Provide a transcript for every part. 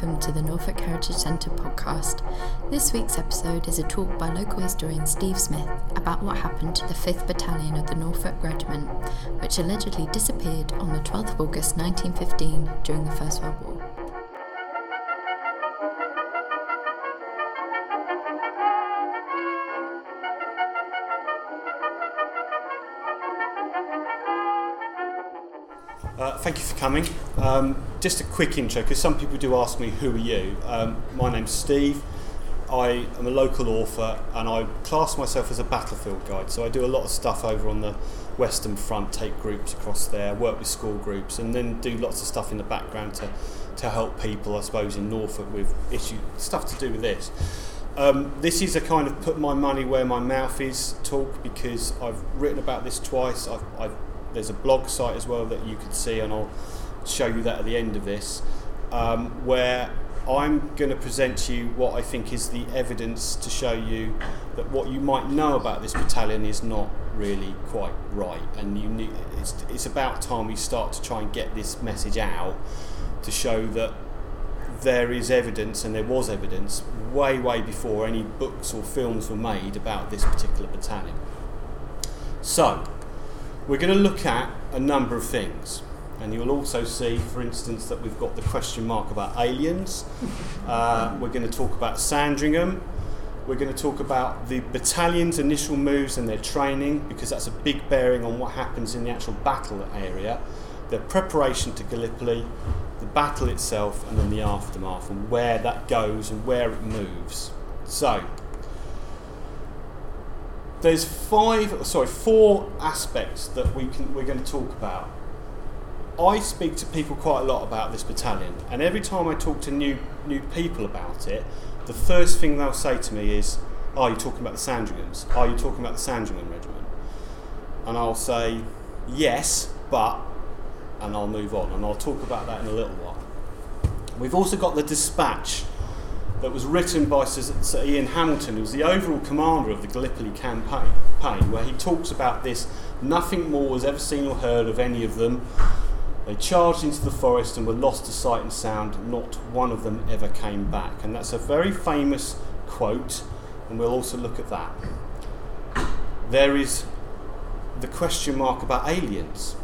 welcome to the Norfolk Heritage Centre podcast. This week's episode is a talk by local historian Steve Smith about what happened to the 5th Battalion of the Norfolk Regiment, which allegedly disappeared on the 12th of August 1915 during the First World War. Coming. Um, just a quick intro, because some people do ask me, who are you? Um, my name's Steve. I am a local author and I class myself as a battlefield guide. So I do a lot of stuff over on the Western Front, take groups across there, work with school groups, and then do lots of stuff in the background to, to help people, I suppose, in Norfolk with issue stuff to do with this. Um, this is a kind of put my money where my mouth is talk because I've written about this twice. I've, I've there's a blog site as well that you can see, and I'll show you that at the end of this, um, where I'm going to present to you what I think is the evidence to show you that what you might know about this battalion is not really quite right, and you need, it's, it's about time we start to try and get this message out to show that there is evidence, and there was evidence way, way before any books or films were made about this particular battalion. So, we're going to look at a number of things. And you'll also see, for instance, that we've got the question mark about aliens. Uh, we're going to talk about Sandringham. We're going to talk about the battalion's initial moves and their training, because that's a big bearing on what happens in the actual battle area, their preparation to Gallipoli, the battle itself, and then the aftermath, and where that goes and where it moves. So, there's five, sorry, four aspects that we can we're going to talk about. I speak to people quite a lot about this battalion, and every time I talk to new new people about it, the first thing they'll say to me is, "Are you talking about the Sandringhams? Are you talking about the Sandringham Regiment?" And I'll say, "Yes, but," and I'll move on, and I'll talk about that in a little while. We've also got the dispatch that was written by Sir, Sir Ian Hamilton, who was the overall commander of the Gallipoli campaign, where he talks about this nothing more was ever seen or heard of any of them. They charged into the forest and were lost to sight and sound. Not one of them ever came back. And that's a very famous quote, and we'll also look at that. There is the question mark about aliens.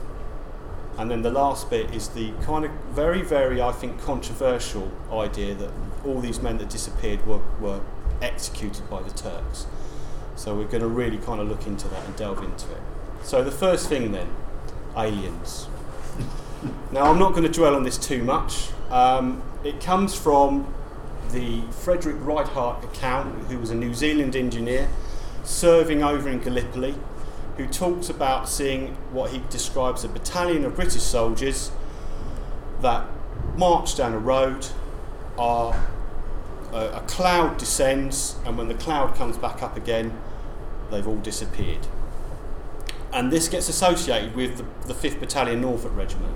And then the last bit is the kind of very, very, I think, controversial idea that all these men that disappeared were, were executed by the Turks. So we're going to really kind of look into that and delve into it. So the first thing then, aliens. Now I'm not going to dwell on this too much. Um, it comes from the Frederick Reichardt account, who was a New Zealand engineer serving over in Gallipoli who talks about seeing what he describes a battalion of British soldiers that march down a road, are, a, a cloud descends, and when the cloud comes back up again, they've all disappeared. And this gets associated with the, the 5th Battalion Norfolk Regiment.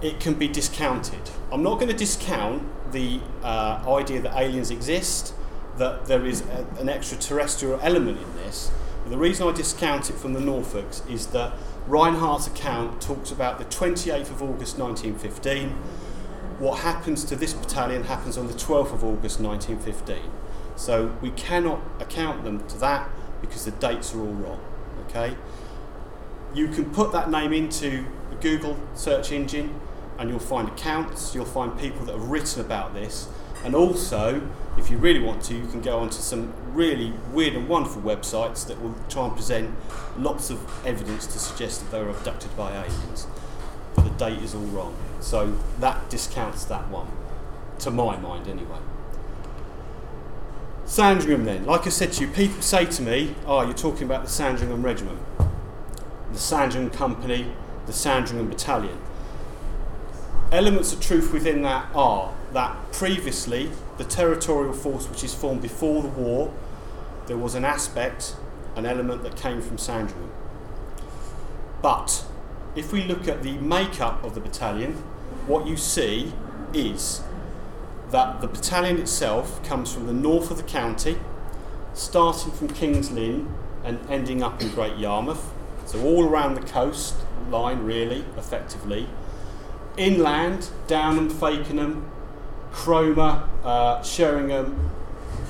It can be discounted. I'm not going to discount the uh, idea that aliens exist, that there is a, an extraterrestrial element in this, But the reason I discount it from the Norfolks is that Reinhardt's account talks about the 28th of August 1915. What happens to this battalion happens on the 12th of August 1915. So we cannot account them to that because the dates are all wrong. Okay? You can put that name into a Google search engine and you'll find accounts, you'll find people that have written about this, and also if you really want to, you can go onto some really weird and wonderful websites that will try and present lots of evidence to suggest that they were abducted by aliens. But the date is all wrong. So that discounts that one, to my mind anyway. Sandringham then. Like I said to you, people say to me, oh, you're talking about the Sandringham Regiment, the Sandringham Company, the Sandringham Battalion. Elements of truth within that are that previously the territorial force which is formed before the war, there was an aspect, an element that came from Sandringham. But if we look at the makeup of the battalion, what you see is that the battalion itself comes from the north of the county, starting from King's Lynn and ending up in Great Yarmouth. So all around the coast line, really, effectively. Inland, Downham, Fakenham, Cromer, uh, Sheringham,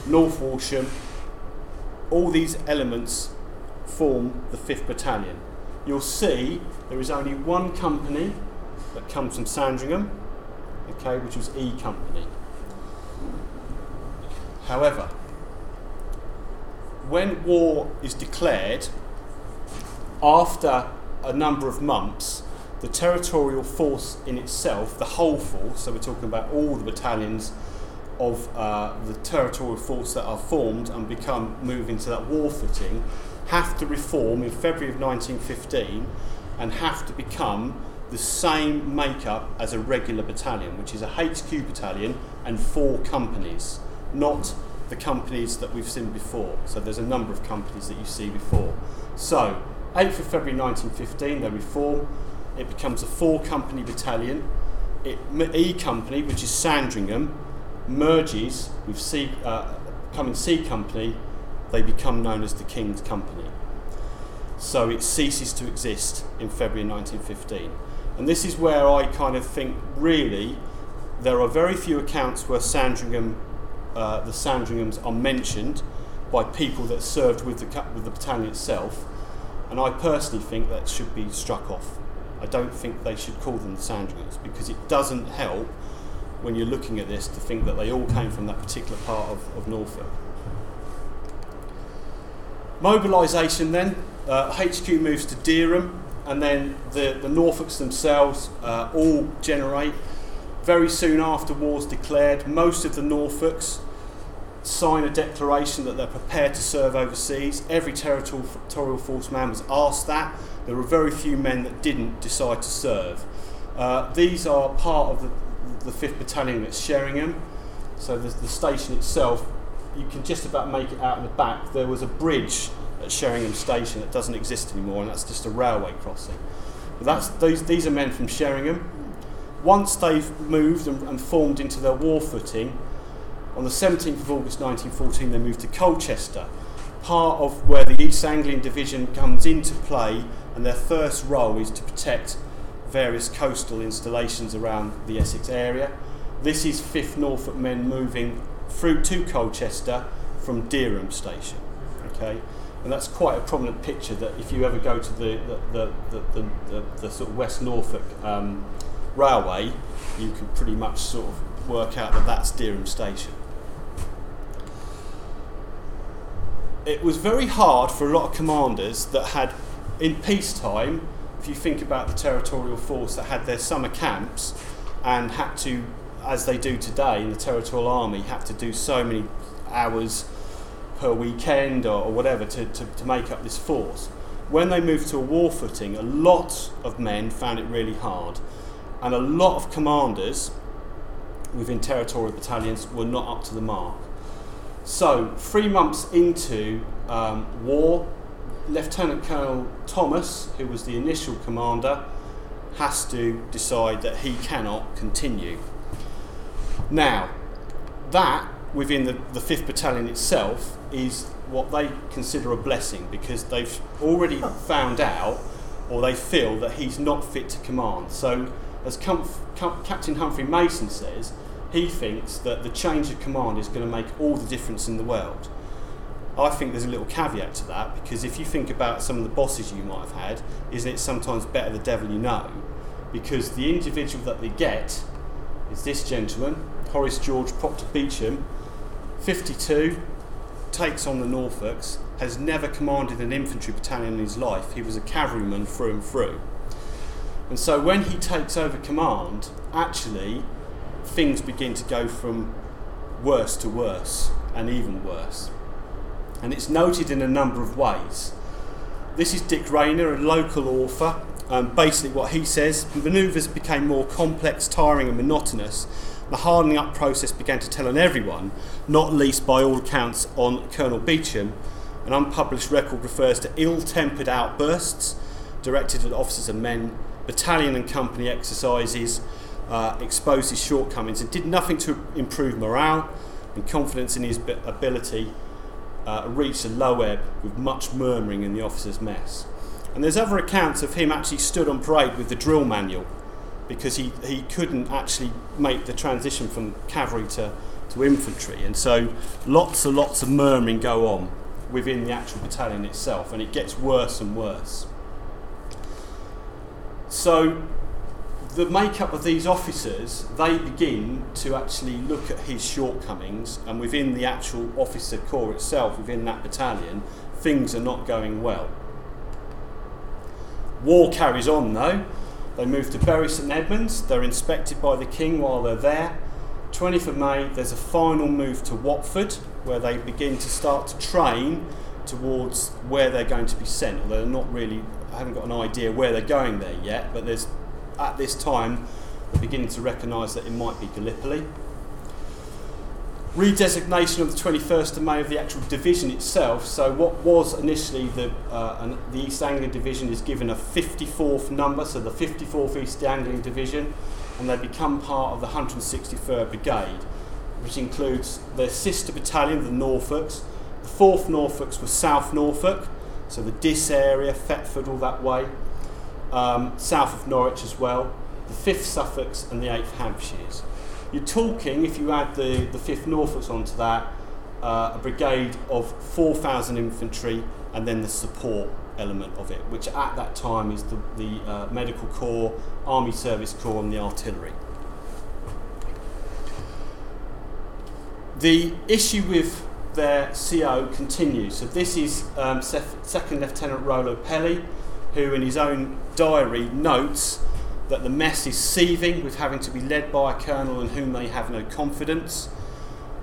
North Walsham, all these elements form the 5th Battalion. You'll see there is only one company that comes from Sandringham, okay, which was E Company. However, when war is declared, after a number of months, the territorial force in itself, the whole force, so we're talking about all the battalions of uh, the territorial force that are formed and become move into that war footing, have to reform in February of 1915 and have to become the same makeup as a regular battalion, which is a HQ battalion and four companies, not the companies that we've seen before. So there's a number of companies that you see before. So 8th of February 1915, they reform. It becomes a four-company battalion. It, E Company, which is Sandringham, merges with C, uh, becoming C Company. They become known as the King's Company. So it ceases to exist in February 1915. And this is where I kind of think really there are very few accounts where Sandringham, uh, the Sandringhams are mentioned by people that served with the, with the battalion itself and I personally think that should be struck off. I don't think they should call them the Sandringhams because it doesn't help when you're looking at this to think that they all came from that particular part of, of Norfolk. Mobilisation then, uh, HQ moves to Dereham and then the, the Norfolks themselves uh, all generate. Very soon after war's declared, most of the Norfolks sign a declaration that they're prepared to serve overseas. Every territorial force man was asked that. There were very few men that didn't decide to serve. Uh, these are part of the, the 5th Battalion at Sheringham. So the, the station itself, you can just about make it out in the back. There was a bridge at Sheringham Station that doesn't exist anymore, and that's just a railway crossing. But that's, those, these are men from Sheringham. Once they've moved and, and formed into their war footing, on the 17th of August 1914, they moved to Colchester, part of where the East Anglian Division comes into play, and their first role is to protect various coastal installations around the Essex area. This is 5th Norfolk men moving through to Colchester from Dereham Station. Okay, and that's quite a prominent picture. That if you ever go to the the, the, the, the, the sort of West Norfolk um, railway, you can pretty much sort of work out that that's Dereham Station. it was very hard for a lot of commanders that had, in peacetime, if you think about the territorial force that had their summer camps and had to, as they do today in the territorial army, had to do so many hours per weekend or, or whatever to, to, to make up this force. When they moved to a war footing, a lot of men found it really hard, and a lot of commanders within territorial battalions were not up to the mark. So, three months into um, war, Lieutenant Colonel Thomas, who was the initial commander, has to decide that he cannot continue. Now, that within the, the 5th Battalion itself is what they consider a blessing because they've already found out or they feel that he's not fit to command. So, as Com- Com- Captain Humphrey Mason says, he thinks that the change of command is going to make all the difference in the world. I think there's a little caveat to that because if you think about some of the bosses you might have had, isn't it sometimes better the devil you know? Because the individual that they get is this gentleman, Horace George Proctor Beauchamp, 52, takes on the Norfolks, has never commanded an infantry battalion in his life. He was a cavalryman through and through. And so when he takes over command, actually things begin to go from worse to worse and even worse. And it's noted in a number of ways. This is Dick Rayner, a local author. Um, basically, what he says manoeuvres became more complex, tiring, and monotonous. The hardening up process began to tell on everyone, not least by all accounts on Colonel Beauchamp. An unpublished record refers to ill tempered outbursts directed at officers and men, battalion and company exercises, uh, exposed his shortcomings and did nothing to improve morale and confidence in his ability uh, reached a low ebb with much murmuring in the officers' mess. And there's other accounts of him actually stood on parade with the drill manual because he, he couldn't actually make the transition from cavalry to, to infantry. And so lots and lots of murmuring go on within the actual battalion itself, and it gets worse and worse. So the makeup of these officers, they begin to actually look at his shortcomings, and within the actual officer corps itself, within that battalion, things are not going well. War carries on though. They move to Bury St Edmunds, they're inspected by the King while they're there. 20th of May, there's a final move to Watford where they begin to start to train towards where they're going to be sent. Although they're not really, I haven't got an idea where they're going there yet, but there's at this time beginning to recognise that it might be Gallipoli. Redesignation of the 21st of May of the actual division itself. So, what was initially the, uh, an, the East Anglian Division is given a 54th number, so the 54th East Anglian Division, and they become part of the 163rd Brigade, which includes their sister battalion, the Norfolks. The 4th Norfolks was South Norfolk, so the Diss area, Thetford, all that way um, south of Norwich as well, the 5th Suffolks and the 8th Hampshires. You're talking, if you add the, the 5th Norfolks onto that, uh, a brigade of 4,000 infantry and then the support element of it, which at that time is the, the uh, Medical Corps, Army Service Corps, and the artillery. The issue with their CO continues. So this is um, Second Lieutenant Rollo Pelli who, in his own diary, notes that the mess is seething with having to be led by a colonel in whom they have no confidence.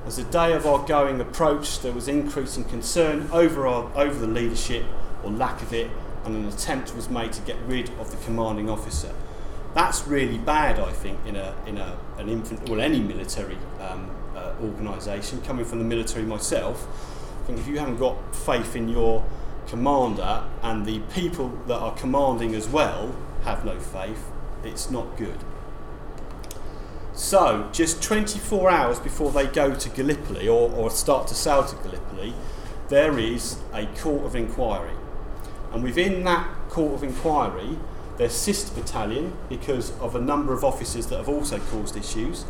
As the day of our going approached, there was increasing concern over, our, over the leadership or lack of it, and an attempt was made to get rid of the commanding officer. That's really bad, I think, in a in a an infant well any military um, organisation. Coming from the military myself, I think if you haven't got faith in your commander and the people that are commanding as well have no faith, it's not good. So, just 24 hours before they go to Gallipoli or, or start to sail to Gallipoli, there is a court of inquiry. And within that court of inquiry, their sister battalion, because of a number of officers that have also caused issues,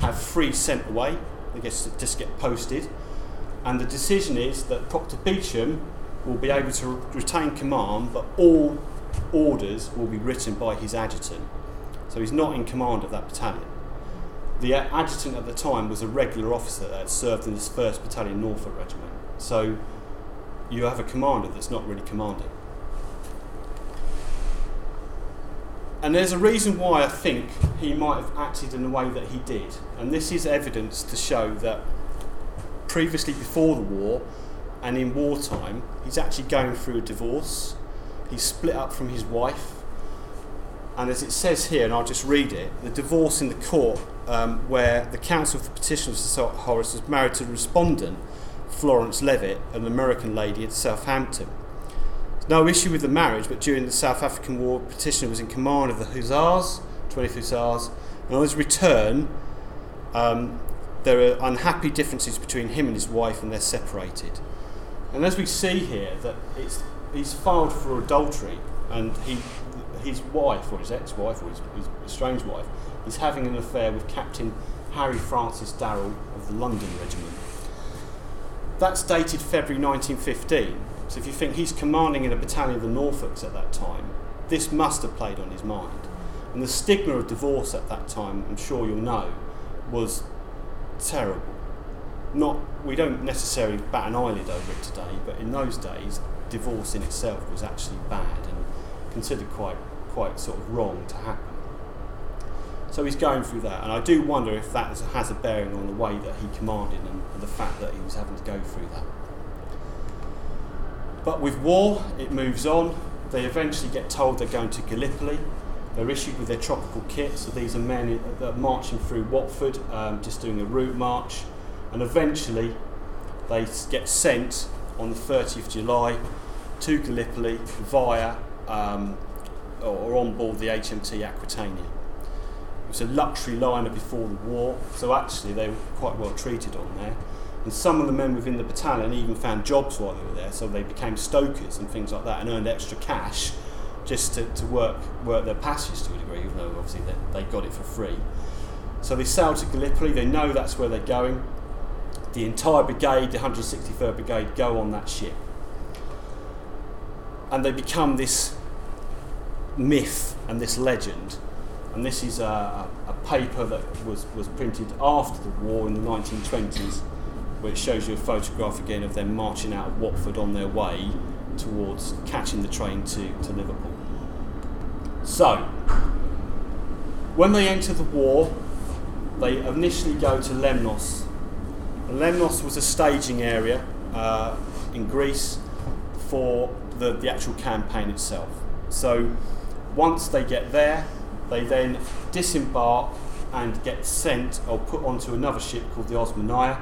have three sent away. They just get posted. And the decision is that Proctor Beauchamp will be able to retain command, but all orders will be written by his adjutant. So he's not in command of that battalion. The adjutant at the time was a regular officer that served in this 1st Battalion Norfolk Regiment. So you have a commander that's not really commanding. And there's a reason why I think he might have acted in the way that he did. And this is evidence to show that previously, before the war, and in wartime, he's actually going through a divorce. He's split up from his wife. And as it says here, and I'll just read it the divorce in the court, um, where the counsel for the petitioner, Sir Horace, was married to the respondent, Florence Levitt, an American lady at Southampton. No issue with the marriage, but during the South African War, petitioner was in command of the Hussars, 20th Hussars, and on his return, um, there are unhappy differences between him and his wife, and they're separated. And as we see here, that it's, he's filed for adultery, and he, his wife, or his ex-wife, or his, his estranged wife, is having an affair with Captain Harry Francis Darrell of the London Regiment. That's dated February 1915. So if you think he's commanding in a battalion of the Norfolks at that time, this must have played on his mind. And the stigma of divorce at that time, I'm sure you'll know, was terrible not we don't necessarily bat an eyelid over it today, but in those days, divorce in itself was actually bad and considered quite quite sort of wrong to happen. So he's going through that, and I do wonder if that has a bearing on the way that he commanded and, and the fact that he was having to go through that. But with war, it moves on. They eventually get told they're going to Gallipoli. They're issued with their tropical kit, so these are men that are marching through Watford, um, just doing a route march and eventually they get sent on the 30th of July to Gallipoli via um, or on board the HMT Aquitania. It was a luxury liner before the war, so actually they were quite well treated on there. And some of the men within the battalion even found jobs while they were there, so they became stokers and things like that and earned extra cash just to, to work work their passage to a degree, even though obviously they, they got it for free. So they sail to Gallipoli, they know that's where they're going. The entire brigade, the 163rd Brigade, go on that ship. And they become this myth and this legend. And this is a, a, paper that was, was printed after the war in the 1920s, it shows you a photograph again of them marching out of Watford on their way towards catching the train to, to Liverpool. So, when they enter the war, they initially go to Lemnos. Lemnos was a staging area uh, in Greece for the, the actual campaign itself. So, once they get there, they then disembark and get sent or put onto another ship called the Osmania,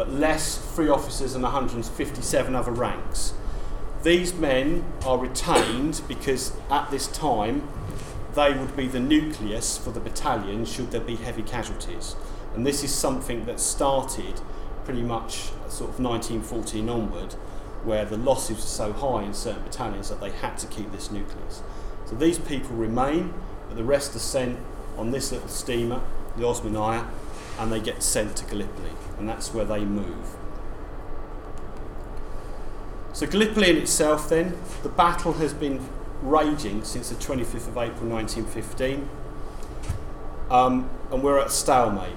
but less three officers and 157 other ranks. These men are retained because at this time they would be the nucleus for the battalion should there be heavy casualties. And this is something that started pretty much sort of 1914 onward, where the losses were so high in certain battalions that they had to keep this nucleus. So these people remain, but the rest are sent on this little steamer, the Osmania, and they get sent to Gallipoli, and that's where they move. So Gallipoli in itself, then, the battle has been raging since the 25th of April 1915, um, and we're at stalemate.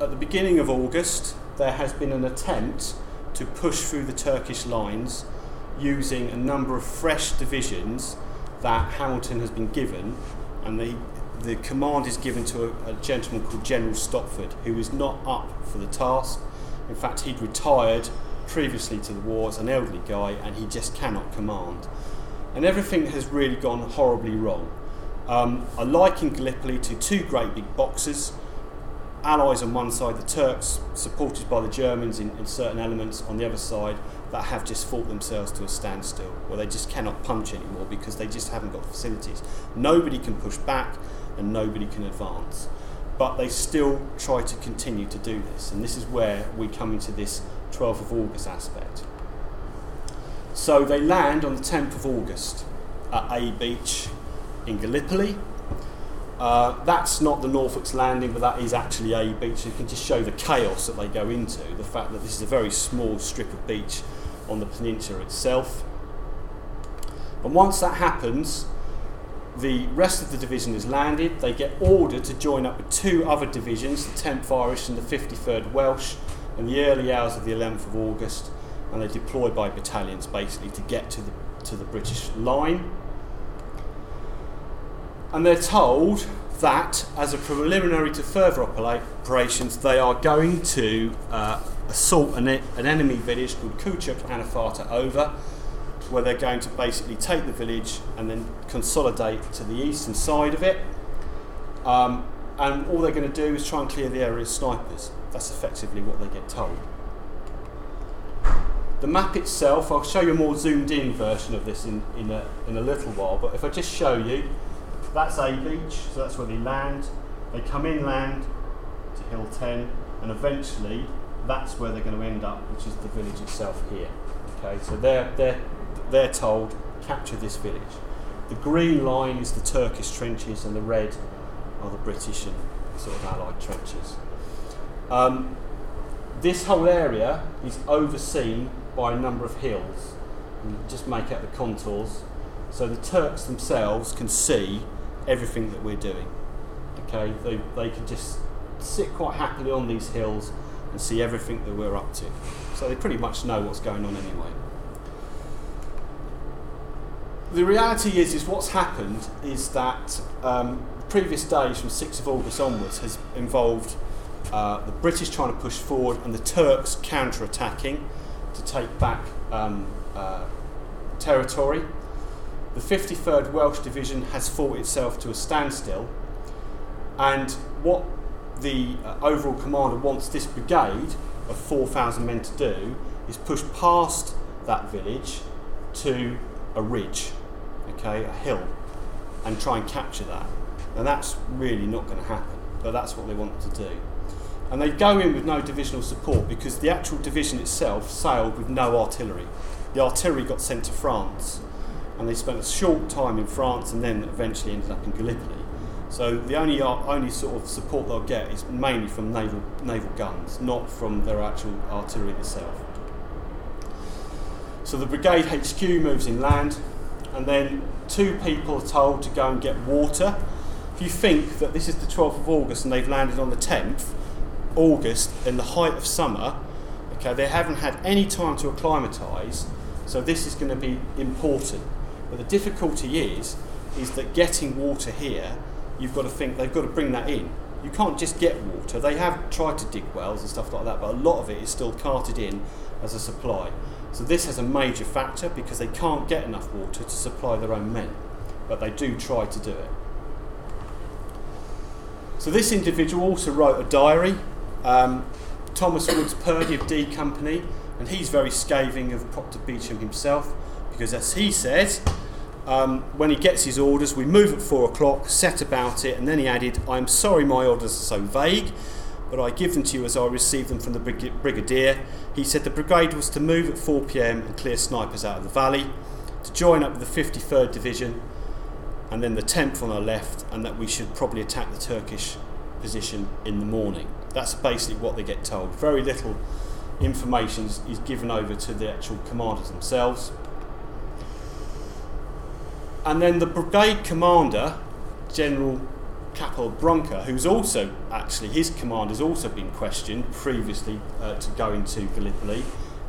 At the beginning of August, there has been an attempt to push through the Turkish lines using a number of fresh divisions that Hamilton has been given, and the the command is given to a, a gentleman called General Stopford, who is not up for the task. In fact, he'd retired previously to the war as an elderly guy, and he just cannot command. And everything has really gone horribly wrong. Um, I liken Gallipoli to two great big boxes. Allies on one side, the Turks, supported by the Germans in, in certain elements, on the other side, that have just fought themselves to a standstill, where they just cannot punch anymore because they just haven't got facilities. Nobody can push back and nobody can advance. But they still try to continue to do this, and this is where we come into this 12th of August aspect. So they land on the 10th of August at A Beach in Gallipoli. Uh, that's not the Norfolk's landing, but that is actually A Beach. You can just show the chaos that they go into, the fact that this is a very small strip of beach on the peninsula itself. And once that happens, the rest of the division is landed. They get ordered to join up with two other divisions, the 10th Irish and the 53rd Welsh, in the early hours of the 11th of August, and they deploy by battalions basically to get to the, to the British line. And they're told that, as a preliminary to further operations, they are going to uh, assault an, an, enemy village called Kuchuk Anafarta over, where they're going to basically take the village and then consolidate to the eastern side of it. Um, and all they're going to do is try and clear the area of snipers. That's effectively what they get told. The map itself, I'll show you a more zoomed in version of this in, in, a, in a little while, but if I just show you, that's A Beach, so that's where they land. They come inland to Hill 10, and eventually that's where they're going to end up, which is the village itself here. Okay, so they're, they're, they're told, capture this village. The green line is the Turkish trenches, and the red are the British and sort of Allied trenches. Um, this whole area is overseen by a number of hills. And just make out the contours. So the Turks themselves can see everything that we're doing. Okay, they, they can just sit quite happily on these hills and see everything that we're up to. So they pretty much know what's going on anyway. The reality is, is what's happened is that um, previous days from 6th of August onwards has involved uh, the British trying to push forward and the Turks counter-attacking to take back um, uh, territory. The 53rd Welsh Division has fought itself to a standstill, and what the uh, overall commander wants this brigade of 4,000 men to do is push past that village to a ridge, okay, a hill, and try and capture that. And that's really not going to happen, but that's what they want to do. And they go in with no divisional support because the actual division itself sailed with no artillery. The artillery got sent to France and they spent a short time in France and then eventually ended up in Gallipoli. So the only only sort of support they'll get is mainly from naval naval guns, not from their actual artillery itself. So the brigade HQ moves inland, and then two people are told to go and get water. If you think that this is the 12th of August and they've landed on the 10th August in the height of summer, okay, they haven't had any time to acclimatise, so this is going to be important. But the difficulty is, is that getting water here, you've got to think they've got to bring that in. You can't just get water. They have tried to dig wells and stuff like that, but a lot of it is still carted in as a supply. So this has a major factor because they can't get enough water to supply their own men, but they do try to do it. So this individual also wrote a diary. Um, Thomas Woods Purdy of D Company, and he's very scathing of Proctor Beauchamp himself because, as he says, um, when he gets his orders, we move at four o'clock, set about it, and then he added, I'm sorry my orders are so vague but I give them to you as I received them from the brigadier. He said the brigade was to move at 4 pm and clear snipers out of the valley, to join up with the 53rd Division and then the 10th on our left, and that we should probably attack the Turkish position in the morning. That's basically what they get told. Very little information is given over to the actual commanders themselves. And then the brigade commander, General Capell-Brunker, who's also actually his command has also been questioned previously uh, to go into Gallipoli,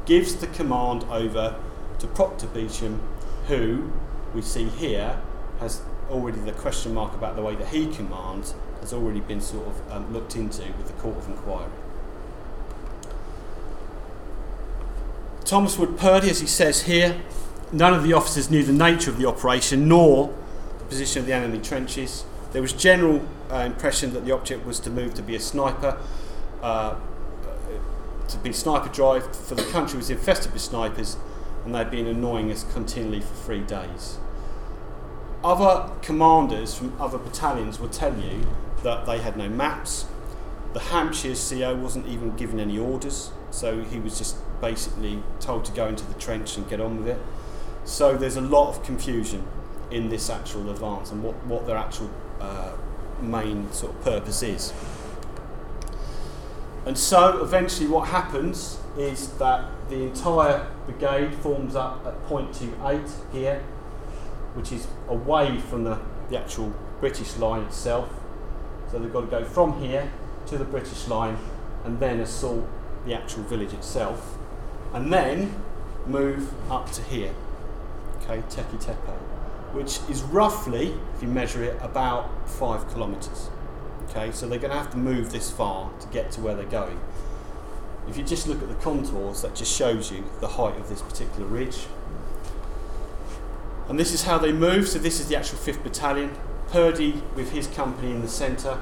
gives the command over to Proctor Beauchamp, who we see here has already the question mark about the way that he commands has already been sort of um, looked into with the Court of Inquiry. Thomas Wood Purdy, as he says here, none of the officers knew the nature of the operation nor the position of the enemy trenches. There was general uh, impression that the object was to move to be a sniper, uh, to be sniper drive, for the country was infested with snipers and they'd been annoying us continually for three days. Other commanders from other battalions will tell you that they had no maps. The Hampshire CO wasn't even given any orders, so he was just basically told to go into the trench and get on with it. So there's a lot of confusion in this actual advance and what, what their actual uh, main sort of purpose is. And so eventually, what happens is that the entire brigade forms up at point two eight here, which is away from the, the actual British line itself. So they've got to go from here to the British line and then assault the actual village itself, and then move up to here. Okay, Tekke Tepe which is roughly, if you measure it, about five kilometres. Okay, so they're going to have to move this far to get to where they're going. If you just look at the contours, that just shows you the height of this particular ridge. And this is how they move. So this is the actual 5th Battalion. Purdy with his company in the centre,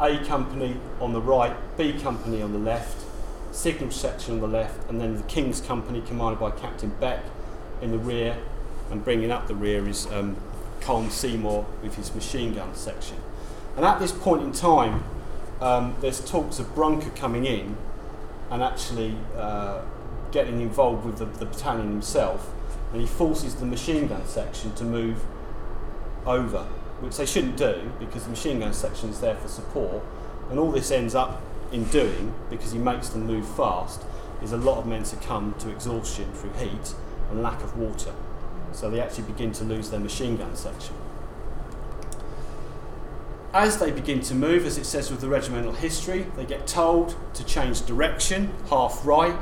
A Company on the right, B Company on the left, Signal Section on the left, and then the King's Company commanded by Captain Beck in the rear, and bringing up the rear is um, Colm Seymour with his machine gun section. And at this point in time, um, there's talks of Brunker coming in and actually uh, getting involved with the, the, battalion himself, and he forces the machine gun section to move over, which they shouldn't do because the machine gun section is there for support. And all this ends up in doing, because he makes them move fast, is a lot of men succumb to exhaustion through heat and lack of water. So they actually begin to lose their machine gun section. As they begin to move, as it says with the regimental history, they get told to change direction, half right,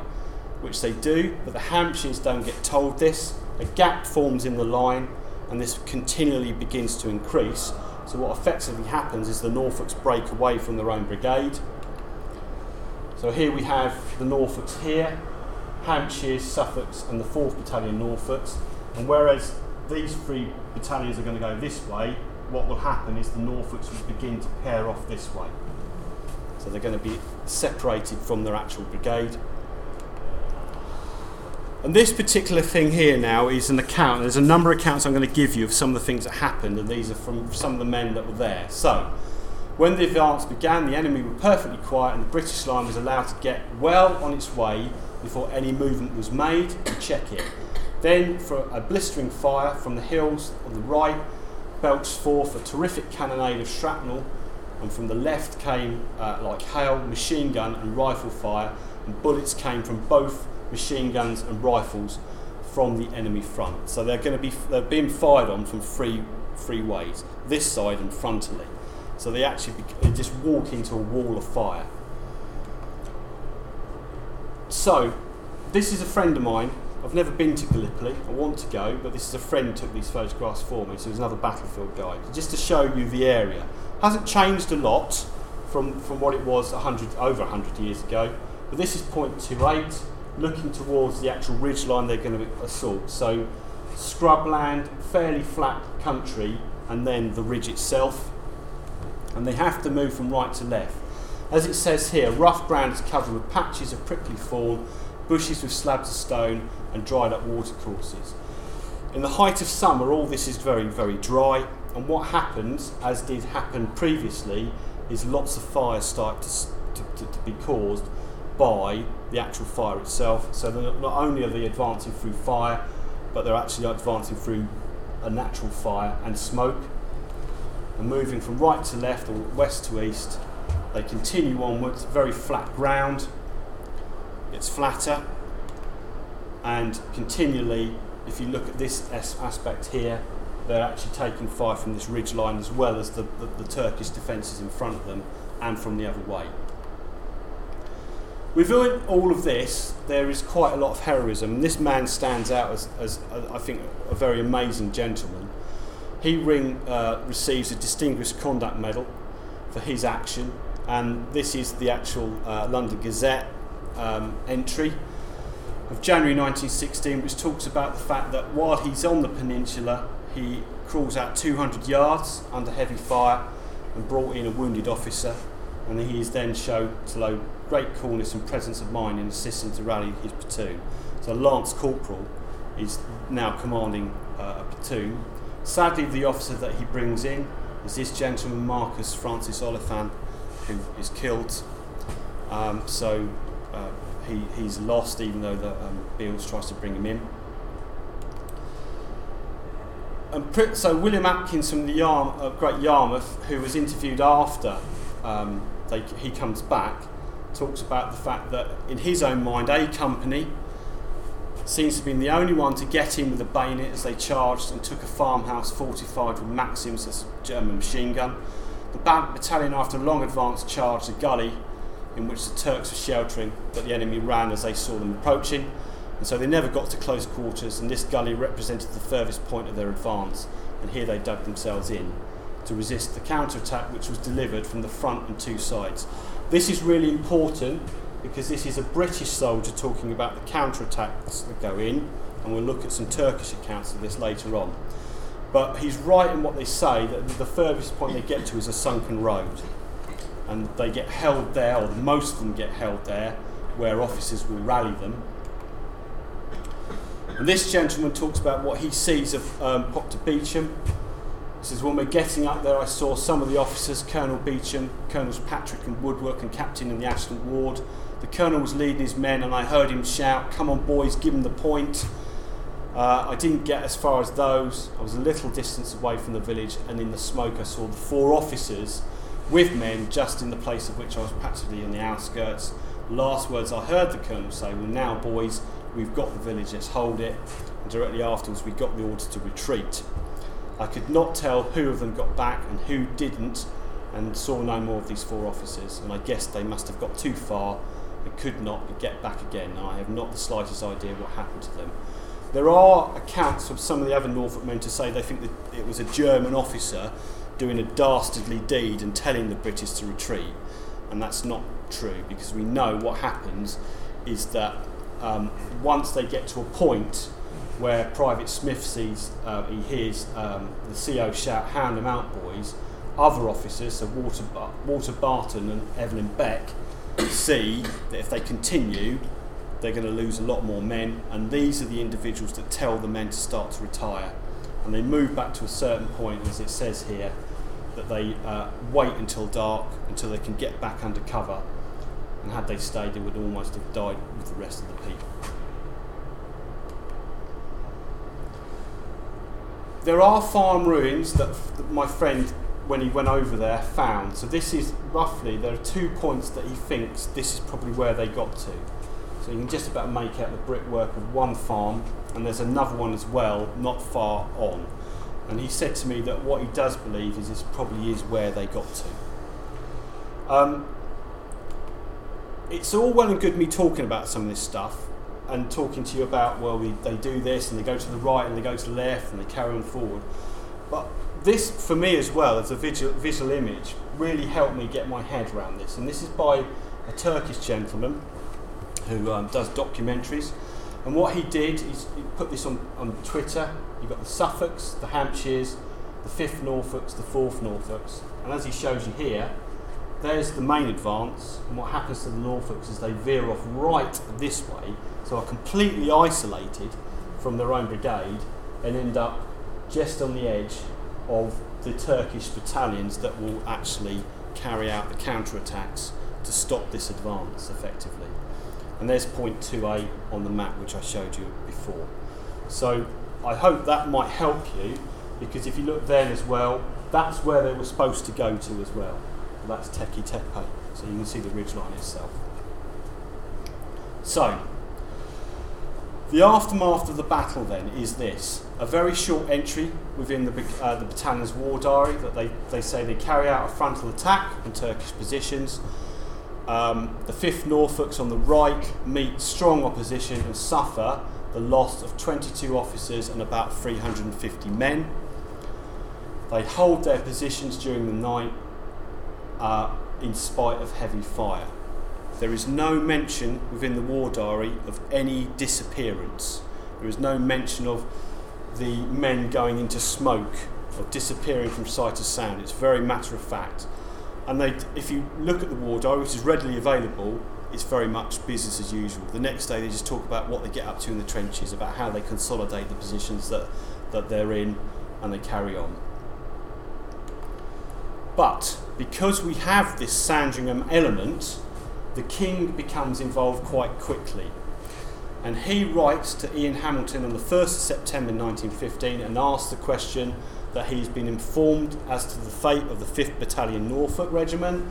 which they do, but the Hampshires don't get told this. A gap forms in the line, and this continually begins to increase. So, what effectively happens is the Norfolks break away from their own brigade. So, here we have the Norfolks here, Hampshires, Suffolks, and the 4th Battalion Norfolks. And whereas these three battalions are going to go this way, what will happen is the Norfolks will begin to pair off this way. So they're going to be separated from their actual brigade. And this particular thing here now is an account. There's a number of accounts I'm going to give you of some of the things that happened, and these are from some of the men that were there. So, when the advance began, the enemy were perfectly quiet, and the British line was allowed to get well on its way before any movement was made and check it. Then, for a blistering fire from the hills on the right, belched forth a terrific cannonade of shrapnel, and from the left came, uh, like hail, machine gun and rifle fire, and bullets came from both machine guns and rifles from the enemy front. So they're going to be they're being fired on from three three ways, this side and frontally. So they actually they just walk into a wall of fire. So this is a friend of mine. I've never been to Gallipoli. I want to go, but this is a friend took these photographs for me. So he's another battlefield guide, just to show you the area. Hasn't changed a lot from, from what it was 100 over 100 years ago. But this is point two eight, looking towards the actual ridge line they're going to assault. So scrubland, fairly flat country, and then the ridge itself. And they have to move from right to left. As it says here, rough ground is covered with patches of prickly thorn, bushes with slabs of stone, and dried up watercourses. In the height of summer, all this is very, very dry, and what happens, as did happen previously, is lots of fires start to, to, to, be caused by the actual fire itself. So not only are they advancing through fire, but they're actually advancing through a natural fire and smoke. And moving from right to left or west to east, they continue onwards, very flat ground. It's flatter, and continually, if you look at this aspect here, they're actually taking fire from this ridge line as well as the, the, the Turkish defences in front of them and from the other way. Within all of this, there is quite a lot of heroism. This man stands out as, as uh, I think, a very amazing gentleman. He ring, uh, receives a Distinguished Conduct Medal for his action, and this is the actual uh, London Gazette um, entry of January 1916, which talks about the fact that while he's on the peninsula, he crawls out 200 yards under heavy fire and brought in a wounded officer, and he is then shown to load great coolness and presence of mind in assisting to rally his platoon. So Lance Corporal is now commanding uh, a platoon. Sadly, the officer that he brings in is this gentleman, Marcus Francis Oliphant, who is killed. Um, so uh, he, he's lost, even though the, um, Beales tries to bring him in. And so William Atkins from the Yarm- uh, Great Yarmouth, who was interviewed after um, they, he comes back, talks about the fact that in his own mind, A Company seems to have been the only one to get in with a bayonet as they charged and took a farmhouse fortified with Maxims, as German machine gun. The battalion, after a long advance, charged a gully in which the Turks were sheltering, but the enemy ran as they saw them approaching. And so they never got to close quarters, and this gully represented the furthest point of their advance. And here they dug themselves in to resist the counter-attack which was delivered from the front and two sides. This is really important because this is a British soldier talking about the counter-attacks that go in, and we'll look at some Turkish accounts of this later on. But he's right in what they say that the furthest point they get to is a sunken road, and they get held there, or most of them get held there, where officers will rally them. And this gentleman talks about what he sees of um, Proctor Beauchamp, he says, when we're getting up there, I saw some of the officers, Colonel Beauchamp, Colonels Patrick and Woodwork, and Captain in the Ashland Ward. The Colonel was leading his men, and I heard him shout, Come on, boys, give him the point. Uh, I didn't get as far as those. I was a little distance away from the village, and in the smoke, I saw the four officers with men just in the place of which I was practically on the outskirts. Last words I heard the Colonel say, Well, now, boys, we've got the village, let's hold it. And directly afterwards, we got the order to retreat. I could not tell who of them got back and who didn't, and saw no more of these four officers. And I guessed they must have got too far and could not get back again. And I have not the slightest idea what happened to them. There are accounts from some of the other Norfolk men to say they think that it was a German officer doing a dastardly deed and telling the British to retreat. And that's not true because we know what happens is that um, once they get to a point where Private Smith sees, uh, he hears um, the CO shout, "Hound them out, boys!" Other officers, so Walter, Walter Barton and Evelyn Beck, see that if they continue, they're going to lose a lot more men, and these are the individuals that tell the men to start to retire. And they move back to a certain point, as it says here, that they uh, wait until dark, until they can get back under cover. And had they stayed, they would almost have died with the rest of the people. there are farm ruins that, f- that my friend, when he went over there, found. So this is roughly there are two points that he thinks this is probably where they got to. So you can just about make out the brickwork of one farm, and there's another one as well, not far on. And he said to me that what he does believe is this probably is where they got to. Um, it's all well and good me talking about some of this stuff and talking to you about well we, they do this and they go to the right and they go to the left and they carry on forward. But this for me as well as a visual, visual image really helped me get my head around this. And this is by a turkish gentleman who um, does documentaries and what he did is he put this on, on twitter. You've got the suffolks the hampshires the fifth norfolks the fourth norfolks. And as he shows you here there's the main advance, and what happens to the Norfolks is they veer off right this way, so are completely isolated from their own brigade and end up just on the edge of the Turkish battalions that will actually carry out the counterattacks to stop this advance effectively. And there's point 2A on the map which I showed you before. So I hope that might help you because if you look then as well, that's where they were supposed to go to as well. That's Tekke Tepe, so you can see the ridgeline itself. So, the aftermath of the battle then is this a very short entry within the, uh, the battalion's war diary that they, they say they carry out a frontal attack on Turkish positions. Um, the 5th Norfolks on the right meet strong opposition and suffer the loss of 22 officers and about 350 men. They hold their positions during the night uh, in spite of heavy fire. There is no mention within the war diary of any disappearance. There is no mention of the men going into smoke or disappearing from sight of sound. It's very matter of fact. And they, if you look at the war diary, which is readily available, it's very much business as usual. The next day, they just talk about what they get up to in the trenches, about how they consolidate the positions that, that they're in, and they carry on. But because we have this Sandringham element, the king becomes involved quite quickly. And he writes to Ian Hamilton on the 1st of September 1915 and asks the question that he's been informed as to the fate of the 5th Battalion Norfolk Regiment.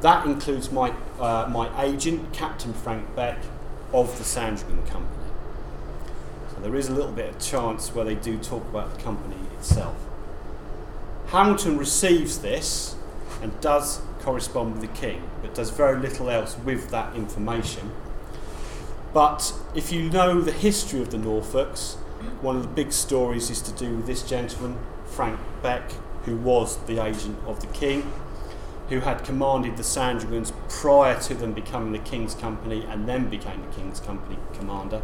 That includes my, uh, my agent, Captain Frank Beck, of the Sandringham Company. So there is a little bit of chance where they do talk about the company itself. Hamilton receives this and does correspond with the king, but does very little else with that information. But if you know the history of the Norfolks, one of the big stories is to do with this gentleman, Frank Beck, who was the agent of the king, who had commanded the Sandringhams prior to them becoming the King's Company and then became the King's Company commander.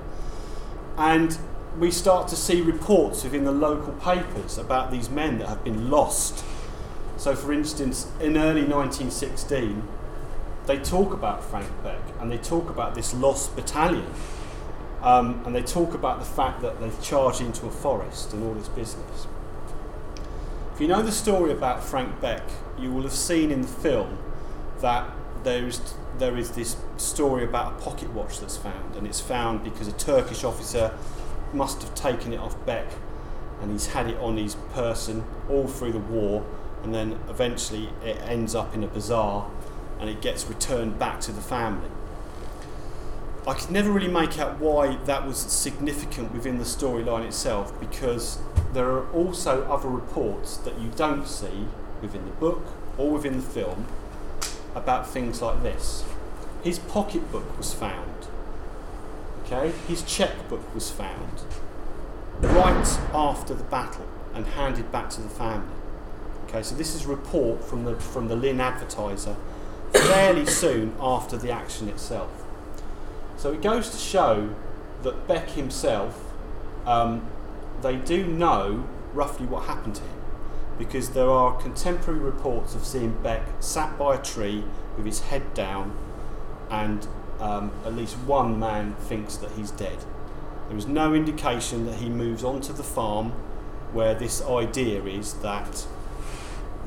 And we start to see reports within the local papers about these men that have been lost. So, for instance, in early 1916, they talk about Frank Beck and they talk about this lost battalion. Um, and they talk about the fact that they've charged into a forest and all this business. If you know the story about Frank Beck, you will have seen in the film that there is, there is this story about a pocket watch that's found, and it's found because a Turkish officer must have taken it off Beck and he's had it on his person all through the war and then eventually it ends up in a bazaar and it gets returned back to the family. I could never really make out why that was significant within the storyline itself because there are also other reports that you don't see within the book or within the film about things like this. His pocketbook was found Okay, his checkbook was found right after the battle and handed back to the family. Okay, so this is a report from the from the Lynn Advertiser fairly soon after the action itself. So it goes to show that Beck himself, um, they do know roughly what happened to him because there are contemporary reports of seeing Beck sat by a tree with his head down and um, at least one man thinks that he's dead. There is no indication that he moves onto the farm where this idea is that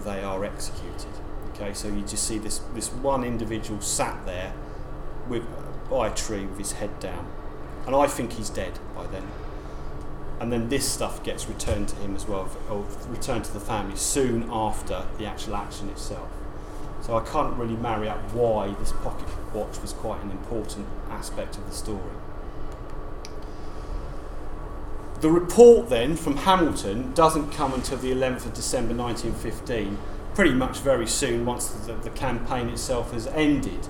they are executed. Okay, so you just see this, this one individual sat there with, by a tree with his head down. And I think he's dead by then. and then this stuff gets returned to him as well, or returned to the family soon after the actual action itself. So I can't really marry up why this pocket watch was quite an important aspect of the story. The report then from Hamilton doesn't come until the 11th of December 1915, pretty much very soon once the, the campaign itself has ended.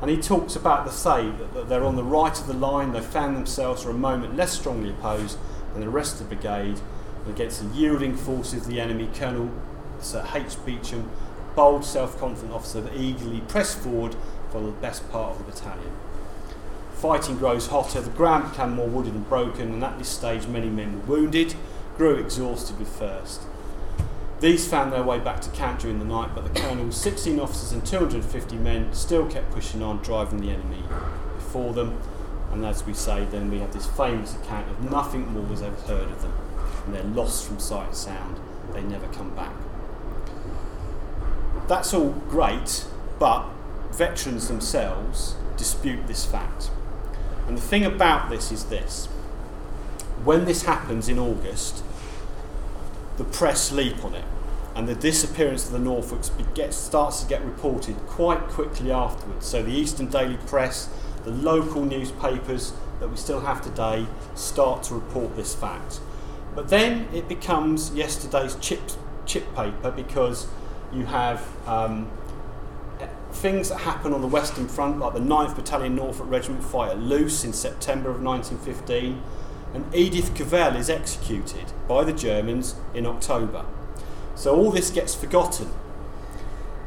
And he talks about the say that, that they're on the right of the line, they found themselves for a moment less strongly opposed than the rest of the brigade against the yielding forces of the enemy. Colonel Sir H. Beauchamp, bold, self confident officer, eagerly pressed forward for the best part of the battalion. Fighting grows hotter, the ground became more wooded and broken, and at this stage many men were wounded, grew exhausted with thirst. These found their way back to camp during the night, but the colonel, 16 officers, and 250 men still kept pushing on, driving the enemy before them. And as we say, then we have this famous account of nothing more was ever heard of them, and they're lost from sight and sound. They never come back. That's all great, but veterans themselves dispute this fact. And the thing about this is this when this happens in August, the press leap on it, and the disappearance of the Norfolks gets, starts to get reported quite quickly afterwards. So the Eastern Daily Press, the local newspapers that we still have today, start to report this fact. But then it becomes yesterday's chip, chip paper because you have um, things that happen on the Western Front, like the 9th Battalion Norfolk Regiment fight at Loos in September of 1915, and Edith Cavell is executed by the Germans in October. So all this gets forgotten.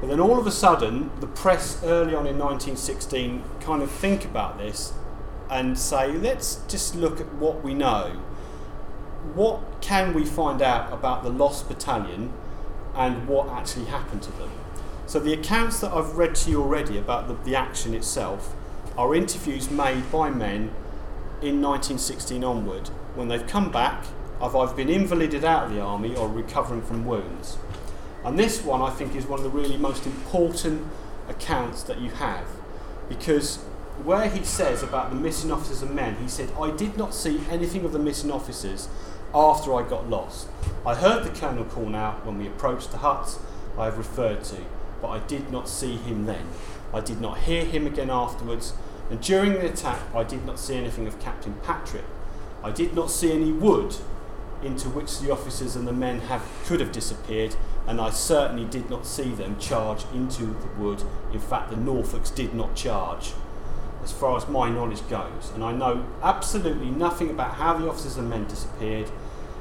But then all of a sudden, the press early on in 1916 kind of think about this and say, let's just look at what we know. What can we find out about the lost battalion and what actually happened to them? So the accounts that I've read to you already about the, the action itself are interviews made by men in 1916 onward when they've come back, I've either been invalided out of the army or recovering from wounds. And this one I think is one of the really most important accounts that you have because where he says about the missing officers and men, he said, I did not see anything of the missing officers after I got lost. I heard the colonel call out when we approached the huts I have referred to but I did not see him then. I did not hear him again afterwards, and during the attack, I did not see anything of Captain Patrick. I did not see any wood into which the officers and the men have, could have disappeared, and I certainly did not see them charge into the wood. In fact, the Norfolks did not charge, as far as my knowledge goes, and I know absolutely nothing about how the officers and men disappeared.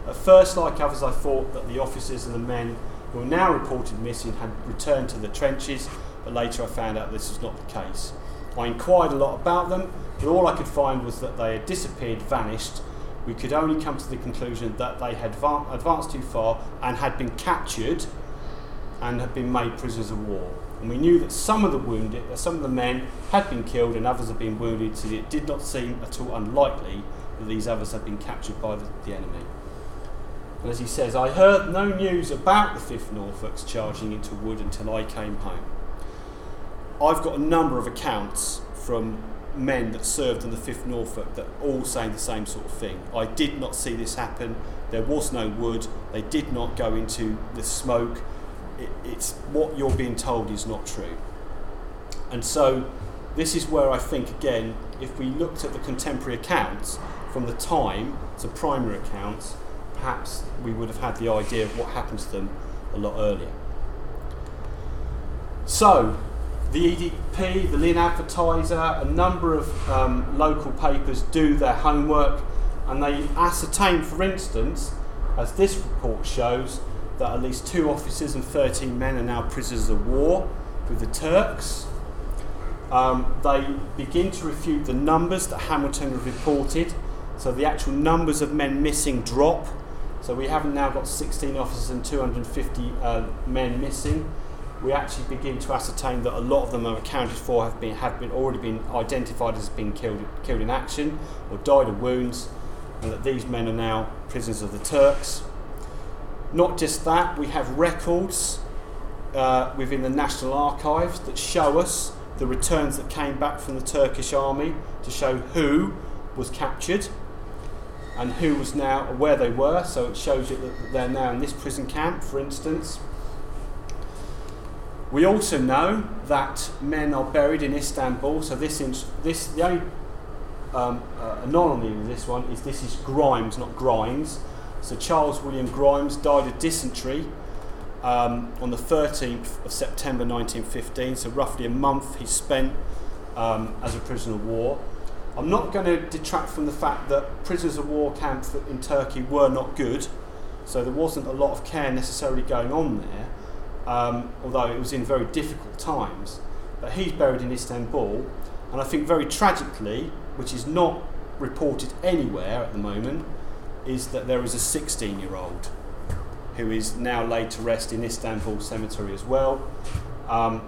At first, like others, I thought that the officers and the men who are now reported missing had returned to the trenches, but later I found out this was not the case. I inquired a lot about them, but all I could find was that they had disappeared, vanished. We could only come to the conclusion that they had advanced too far and had been captured and had been made prisoners of war. And we knew that some of the wounded, some of the men had been killed and others had been wounded, so it did not seem at all unlikely that these others had been captured by the, the enemy. And as he says, I heard no news about the 5th Norfolks charging into Wood until I came home. I've got a number of accounts from men that served in the 5th Norfolk that all saying the same sort of thing. I did not see this happen. There was no wood. They did not go into the smoke. It, it's what you're being told is not true. And so, this is where I think again, if we looked at the contemporary accounts from the time, to primary accounts, perhaps we would have had the idea of what happened to them a lot earlier. So, the EDP, the Lynn Advertiser, a number of um, local papers do their homework and they ascertain, for instance, as this report shows, that at least two officers and 13 men are now prisoners of war with the Turks. Um, they begin to refute the numbers that Hamilton reported, so the actual numbers of men missing drop so we haven't now got 16 officers and 250 uh, men missing. We actually begin to ascertain that a lot of them are accounted for have been have been already been identified as being killed killed in action or died of wounds, and that these men are now prisoners of the Turks. Not just that, we have records uh, within the National Archives that show us the returns that came back from the Turkish army to show who was captured and who was now where they were. So it shows you that they're now in this prison camp, for instance. We also know that men are buried in Istanbul. So this, in, this the only um, uh, anomaly with this one is this is Grimes, not Grimes. So Charles William Grimes died of dysentery um, on the 13th of September 1915. So roughly a month he spent um, as a prisoner of war. I'm not going to detract from the fact that prisoners of war camps in Turkey were not good, so there wasn't a lot of care necessarily going on there, um, although it was in very difficult times. But he's buried in Istanbul, and I think very tragically, which is not reported anywhere at the moment, is that there is a 16 year old who is now laid to rest in Istanbul Cemetery as well, um,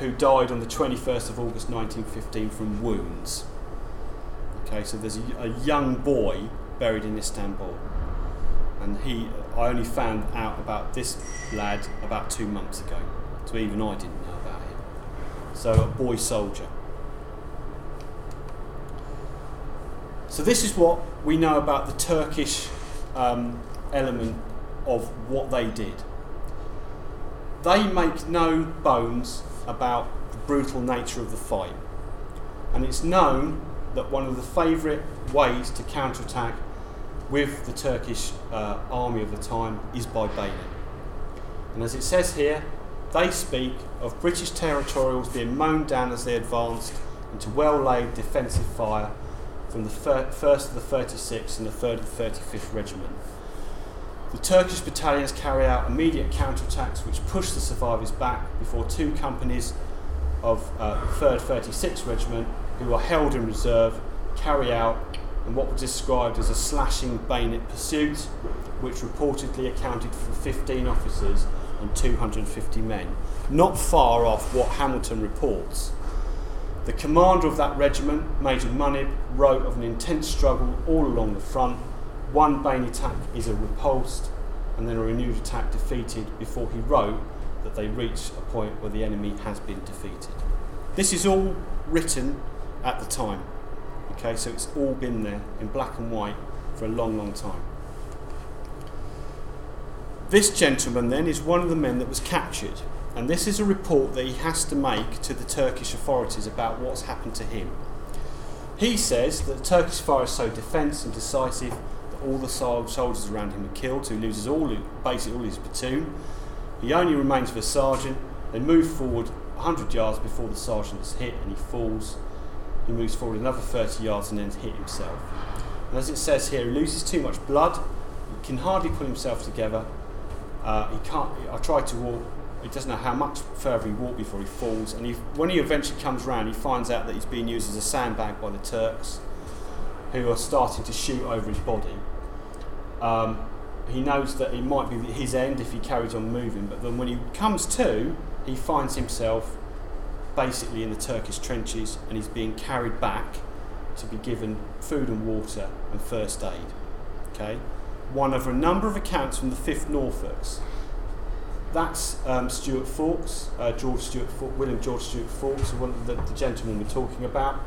who died on the 21st of August 1915 from wounds. Okay, so there's a, a young boy buried in Istanbul, and he, I only found out about this lad about two months ago, so even I didn't know about him. So a boy soldier. So this is what we know about the Turkish um, element of what they did. They make no bones about the brutal nature of the fight, and it's known that one of the favourite ways to counterattack with the Turkish uh, army of the time is by bayonet. And as it says here, they speak of British territorials being mown down as they advanced into well laid defensive fire from the 1st of the 36th and the 3rd of the 35th Regiment. The Turkish battalions carry out immediate counterattacks which push the survivors back before two companies of uh, the 3rd 36th Regiment who are held in reserve carry out in what was described as a slashing bayonet pursuit, which reportedly accounted for 15 officers and 250 men, not far off what Hamilton reports. The commander of that regiment, Major Munib, wrote of an intense struggle all along the front. One bayonet attack is a repulsed, and then a renewed attack defeated before he wrote that they reach a point where the enemy has been defeated. This is all written at the time. Okay, so it's all been there in black and white for a long, long time. This gentleman then is one of the men that was captured, and this is a report that he has to make to the Turkish authorities about what's happened to him. He says that the Turkish fire is so defence and decisive that all the soldiers around him are killed, so he loses all basically all his platoon. He only remains with a sergeant. They move forward 100 yards before the sergeant is hit and he falls he moves forward another 30 yards and then hit himself. And as it says here, he loses too much blood, he can hardly pull himself together. Uh, he can't. I tried to walk. He doesn't know how much further he walked before he falls. And he, when he eventually comes round, he finds out that he's being used as a sandbag by the Turks, who are starting to shoot over his body. Um, he knows that it might be his end if he carries on moving, but then when he comes to, he finds himself basically in the Turkish trenches and he's being carried back to be given food and water and first aid. Okay, one of a number of accounts from the 5th Norfolks. That's um, Stuart Fawkes, uh, George Stuart Fawkes, William George Stuart Fawkes, one of the, the gentlemen we're talking about.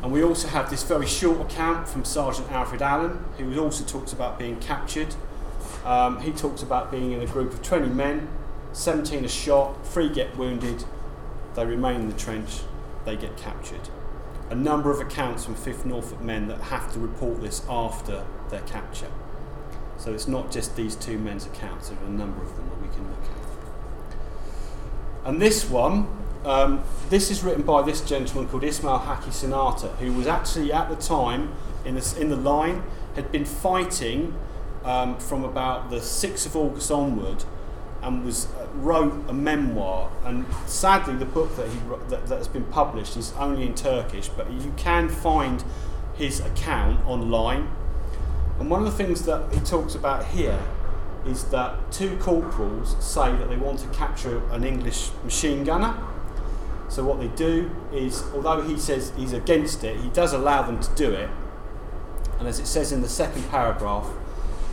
And we also have this very short account from Sergeant Alfred Allen, who also talks about being captured. Um, he talks about being in a group of 20 men 17 are shot, three get wounded, they remain in the trench, they get captured. A number of accounts from 5th Norfolk men that have to report this after their capture. So it's not just these two men's accounts, there are a number of them that we can look at. And this one, um, this is written by this gentleman called Ismail Haki Sunata, who was actually at the time in the, in the line, had been fighting um, from about the 6th of August onward and was uh, wrote a memoir. And sadly, the book that he that, that has been published is only in Turkish, but you can find his account online. And one of the things that he talks about here is that two corporals say that they want to capture an English machine gunner. So what they do is, although he says he's against it, he does allow them to do it. And as it says in the second paragraph,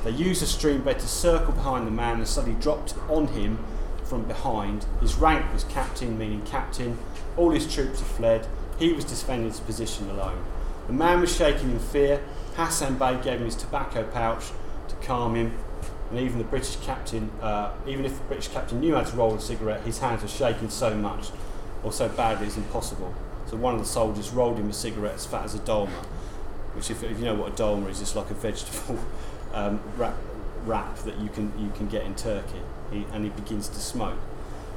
they used a stream bed to circle behind the man and suddenly dropped on him from behind. His rank was captain, meaning captain. All his troops had fled. He was defending his position alone. The man was shaking in fear. Hassan Bey gave him his tobacco pouch to calm him, and even the British captain, uh, even if the British captain knew how to roll a cigarette, his hands were shaking so much or so badly it's impossible. So one of the soldiers rolled him a cigarette as fat as a dolma, which, if, if you know what a dolma is, it's like a vegetable um, wrap, that you can you can get in Turkey. He, and he begins to smoke.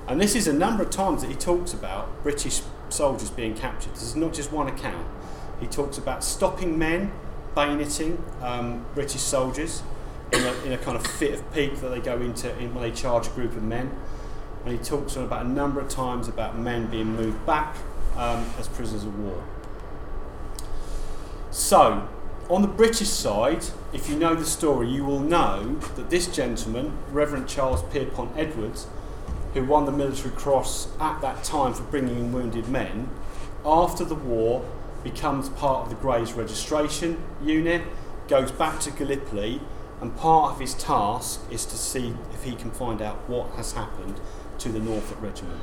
And this is a number of times that he talks about British soldiers being captured. This is not just one account. He talks about stopping men bayoneting um, British soldiers in a, in a kind of fit of pique that they go into in, when they charge a group of men. And he talks about a number of times about men being moved back um, as prisoners of war. So, on the British side, if you know the story, you will know that this gentleman, Reverend Charles Pierpont Edwards, who won the Military Cross at that time for bringing in wounded men, after the war becomes part of the Graves Registration Unit, goes back to Gallipoli, and part of his task is to see if he can find out what has happened to the Norfolk Regiment.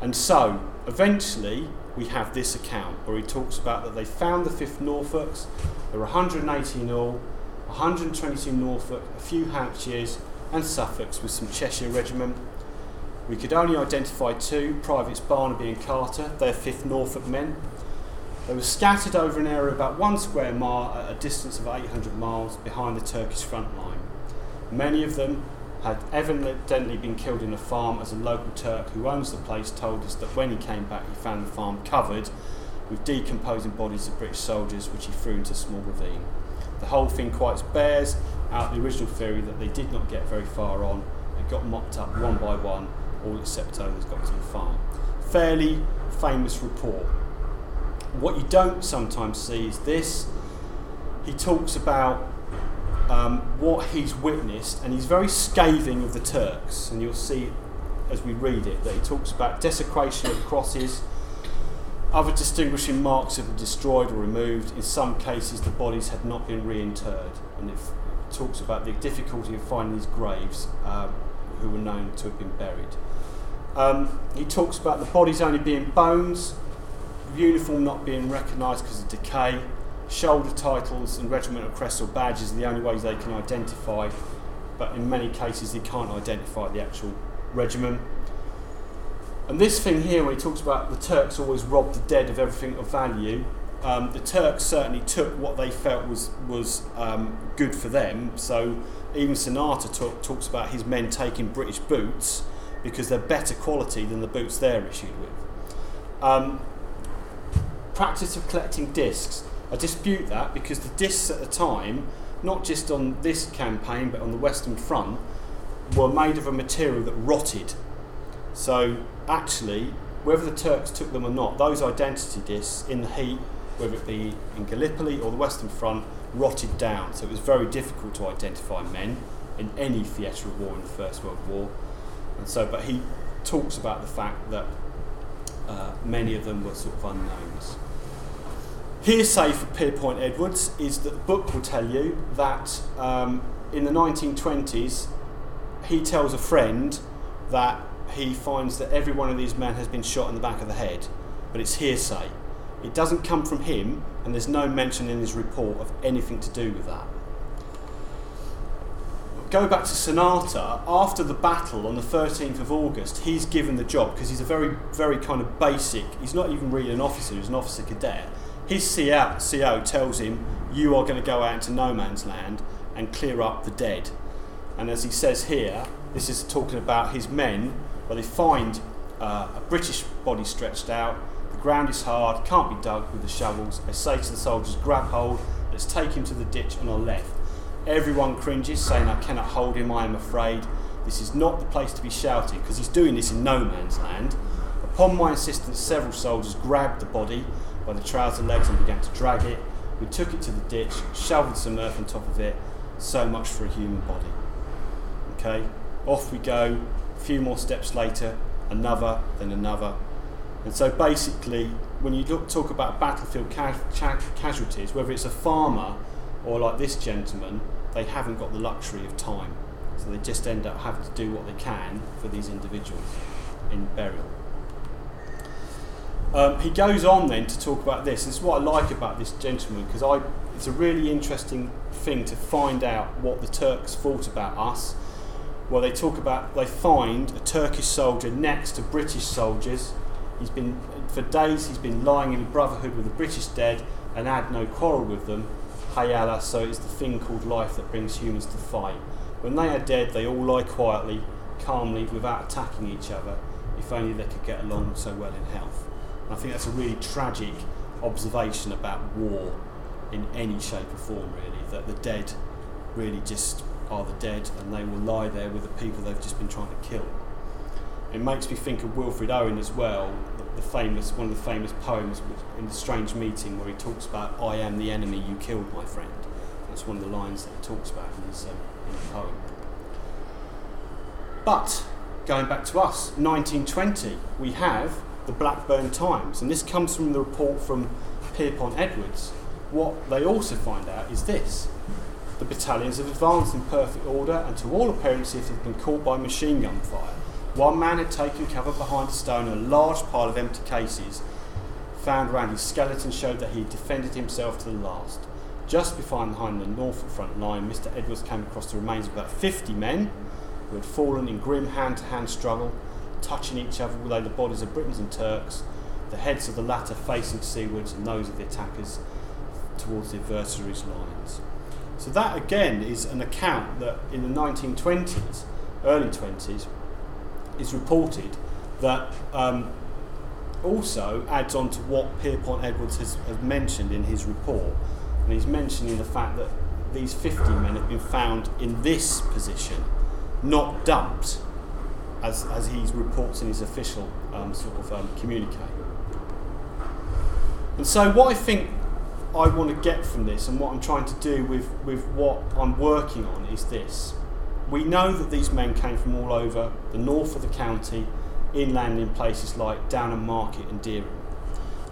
And so, eventually, we have this account where he talks about that they found the 5th Norfolks, there were 180 in all, 122 Norfolk, a few Hampshires, and Suffolks with some Cheshire Regiment. We could only identify two, Privates Barnaby and Carter, they're 5th Norfolk men. They were scattered over an area about one square mile at a distance of 800 miles behind the Turkish front line. Many of them had evidently been killed in a farm as a local Turk who owns the place told us that when he came back he found the farm covered with decomposing bodies of British soldiers which he threw into a small ravine. The whole thing quite bears out the original theory that they did not get very far on, they got mopped up one by one, all except others got to the farm. Fairly famous report. What you don't sometimes see is this. He talks about um, what he's witnessed, and he's very scathing of the Turks. And you'll see as we read it that he talks about desecration of crosses, other distinguishing marks have been destroyed or removed. In some cases, the bodies had not been reinterred, and it talks about the difficulty of finding these graves um, who were known to have been buried. Um, he talks about the bodies only being bones, uniform not being recognised because of decay, shoulder titles and regimental crests or badges are the only ways they can identify, but in many cases they can't identify the actual regiment. And this thing here, where he talks about the Turks always robbed the dead of everything of value, um, the Turks certainly took what they felt was was um, good for them. So even Sunata talk, talks about his men taking British boots because they're better quality than the boots they're issued with. Um, practice of collecting discs. I dispute that because the discs at the time, not just on this campaign but on the Western Front, were made of a material that rotted. So actually, whether the Turks took them or not, those identity discs in the heat, whether it be in Gallipoli or the Western Front, rotted down. So it was very difficult to identify men in any theatre of war in the First World War. And so, but he talks about the fact that uh, many of them were sort of unknowns. Hearsay for Pierpont Edwards is that the book will tell you that um, in the 1920s he tells a friend that he finds that every one of these men has been shot in the back of the head, but it's hearsay. It doesn't come from him, and there's no mention in his report of anything to do with that. Go back to Sunata. After the battle on the 13th of August, he's given the job because he's a very, very kind of basic. He's not even really an officer; he's an officer cadet. His CO, tells him, "You are going to go out into no man's land and clear up the dead." And as he says here, this is talking about his men where they find uh, a British body stretched out. The ground is hard, can't be dug with the shovels. They say to the soldiers, grab hold, let's take him to the ditch on our left. Everyone cringes, saying, I cannot hold him, I am afraid. This is not the place to be shouting, because he's doing this in no man's land. Upon my insistence, several soldiers grabbed the body by the trouser legs and began to drag it. We took it to the ditch, shoveled some earth on top of it. So much for a human body. Okay, off we go. A few more steps later, another, then another. And so basically, when you look, talk about battlefield ca- ca- casualties, whether it's a farmer or like this gentleman, they haven't got the luxury of time. So they just end up having to do what they can for these individuals in burial. Um, he goes on then to talk about this. This is what I like about this gentleman because I it's a really interesting thing to find out what the Turks thought about us. Well, they talk about they find a Turkish soldier next to British soldiers. He's been for days. He's been lying in brotherhood with the British dead and had no quarrel with them. Hayala, so it's the thing called life that brings humans to fight. When they are dead, they all lie quietly, calmly, without attacking each other. If only they could get along so well in health. And I think that's a really tragic observation about war in any shape or form, really, that the dead really just are the dead and they will lie there with the people they've just been trying to kill. It makes me think of Wilfred Owen as well, the, the famous one of the famous poems in the Strange Meeting where he talks about "I am the enemy you killed, my friend." That's one of the lines that he talks about in his, um, in his poem. But going back to us, 1920, we have the Blackburn Times, and this comes from the report from Pierpont Edwards, what they also find out is this the battalions have advanced in perfect order and to all appearances have been caught by machine gun fire. One man had taken cover behind a stone and a large pile of empty cases found around his skeleton showed that he defended himself to the last. Just behind the Norfolk front line, Mr. Edwards came across the remains of about 50 men who had fallen in grim hand to hand struggle, touching each other below the bodies of Britons and Turks, the heads of the latter facing seawards and those of the attackers towards the adversary's lines. So that again is an account that in the 1920s, early 20s, is reported that um, also adds on to what Pierpont Edwards has, has mentioned in his report. And he's mentioning the fact that these 50 men have been found in this position, not dumped, as, as he reports in his official um, sort of um, communique. And so, what I think I want to get from this and what I'm trying to do with, with what I'm working on is this. We know that these men came from all over the north of the county, inland in places like Downham Market and Dereham.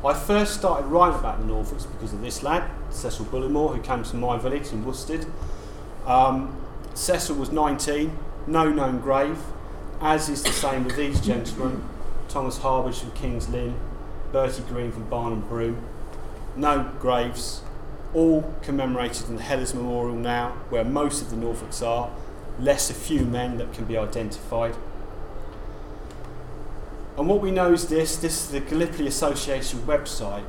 I first started writing about the Norfolks because of this lad, Cecil Bullimore, who came from my village in Worstead. Um, Cecil was 19, no known grave, as is the same with these gentlemen Thomas Harbridge from King's Lynn, Bertie Green from Barnham Broom, no graves, all commemorated in the Helles Memorial now, where most of the Norfolks are, less a few men that can be identified. And what we know is this this is the Gallipoli Association website,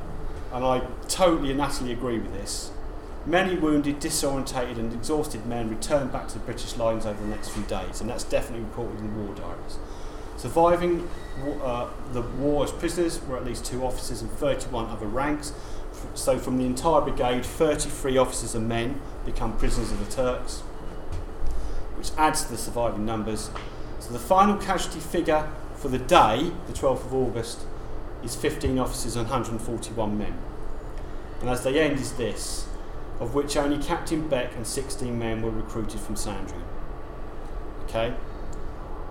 and I totally and utterly agree with this. Many wounded, disorientated, and exhausted men returned back to the British lines over the next few days, and that's definitely reported in the war diaries. Surviving uh, the war as prisoners were at least two officers and 31 other ranks, so from the entire brigade, 33 officers and men become prisoners of the Turks, which adds to the surviving numbers. So the final casualty figure for the day, the 12th of August, is 15 officers and 141 men. And as they end is this, of which only Captain Beck and 16 men were recruited from Sandringham. Okay?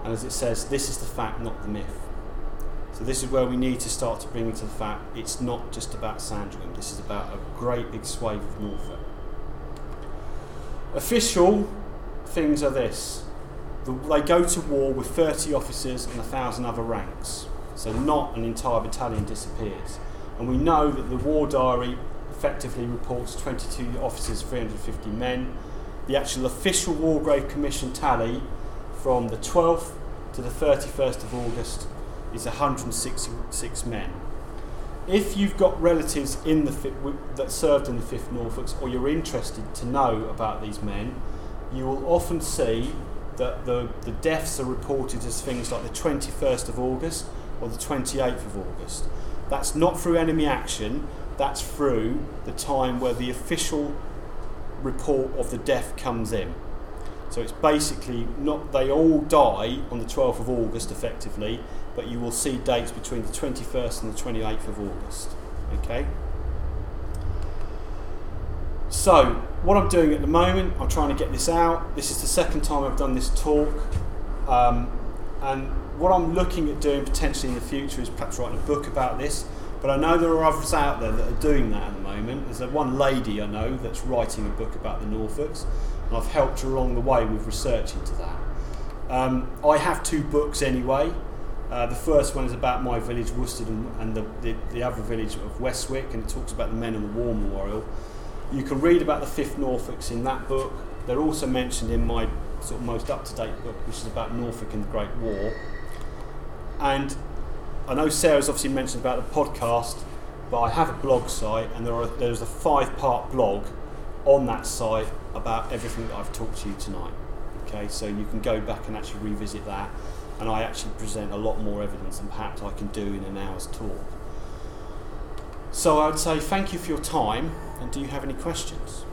And as it says, this is the fact, not the myth. So this is where we need to start to bring into the fact it's not just about Sandringham, this is about a great big swathe of Norfolk. Official things are this. they go to war with 30 officers and 1,000 other ranks. So not an entire battalion disappears. And we know that the war diary effectively reports 22 officers, 350 men. The actual official War Grave Commission tally from the 12th to the 31st of August is 166 men. If you've got relatives in the that served in the 5th Norfolks or you're interested to know about these men, you will often see that the, the deaths are reported as things like the 21st of August or the 28th of August. That's not through enemy action, that's through the time where the official report of the death comes in. So it's basically not, they all die on the 12th of August effectively, but you will see dates between the 21st and the 28th of August. Okay? So, what I'm doing at the moment, I'm trying to get this out. This is the second time I've done this talk. Um, and what I'm looking at doing potentially in the future is perhaps writing a book about this. But I know there are others out there that are doing that at the moment. There's one lady I know that's writing a book about the Norfolks, and I've helped her along the way with research into that. Um, I have two books anyway. Uh, the first one is about my village, Worstead, and, and the, the, the other village of Westwick, and it talks about the Men of the War Memorial. You can read about the 5th Norfolks in that book. They're also mentioned in my sort of most up to date book, which is about Norfolk and the Great War. And I know Sarah's obviously mentioned about the podcast, but I have a blog site, and there are, there's a five part blog on that site about everything that I've talked to you tonight. Okay, so you can go back and actually revisit that, and I actually present a lot more evidence than perhaps I can do in an hour's talk. So I would say thank you for your time, and do you have any questions?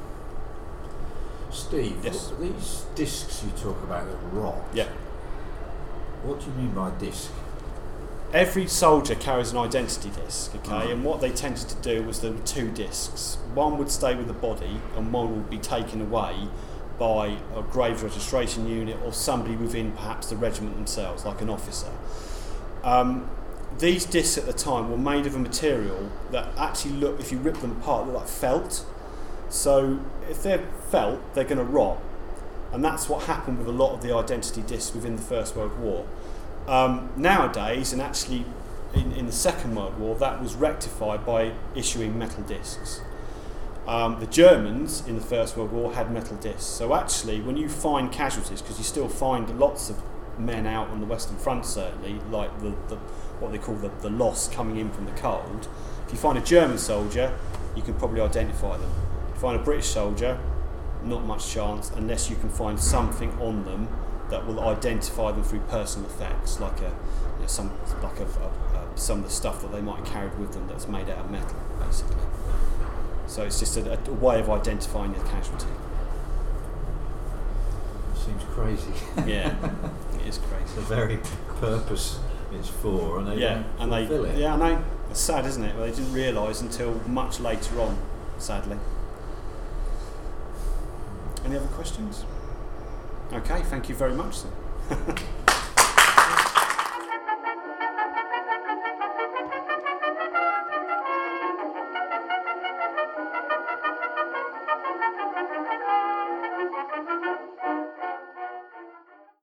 Steve, Yes. these discs you talk about that rot, Yeah. what do you mean by disc? Every soldier carries an identity disc, okay, Mhm. and what they tended to do was there were two discs. One would stay with the body, and one would be taken away by a graves registration unit or somebody within perhaps the regiment themselves, like an officer. Um, these discs at the time were made of a material that actually look, if you rip them apart, look like felt. So if they're felt, they're going to rot, and that's what happened with a lot of the identity discs within the First World War. Um, nowadays, and actually in, in the Second World War, that was rectified by issuing metal discs. Um, the Germans in the First World War had metal discs. So actually, when you find casualties, because you still find lots of men out on the Western Front, certainly, like the, the what they call the, the loss coming in from the cold. If you find a German soldier, you can probably identify them. If you find a British soldier, not much chance unless you can find something on them that will identify them through personal effects, like a you know, some like a, a, a, some of the stuff that they might have carried with them that's made out of metal, basically. So it's just a, a way of identifying the casualty. Seems crazy. Yeah, it is crazy. the very purpose it's for, and they Yeah, and they it. yeah, I know. It's sad, isn't it? Well, they didn't realise until much later on, sadly. Any other questions? Okay, thank you very much. Then.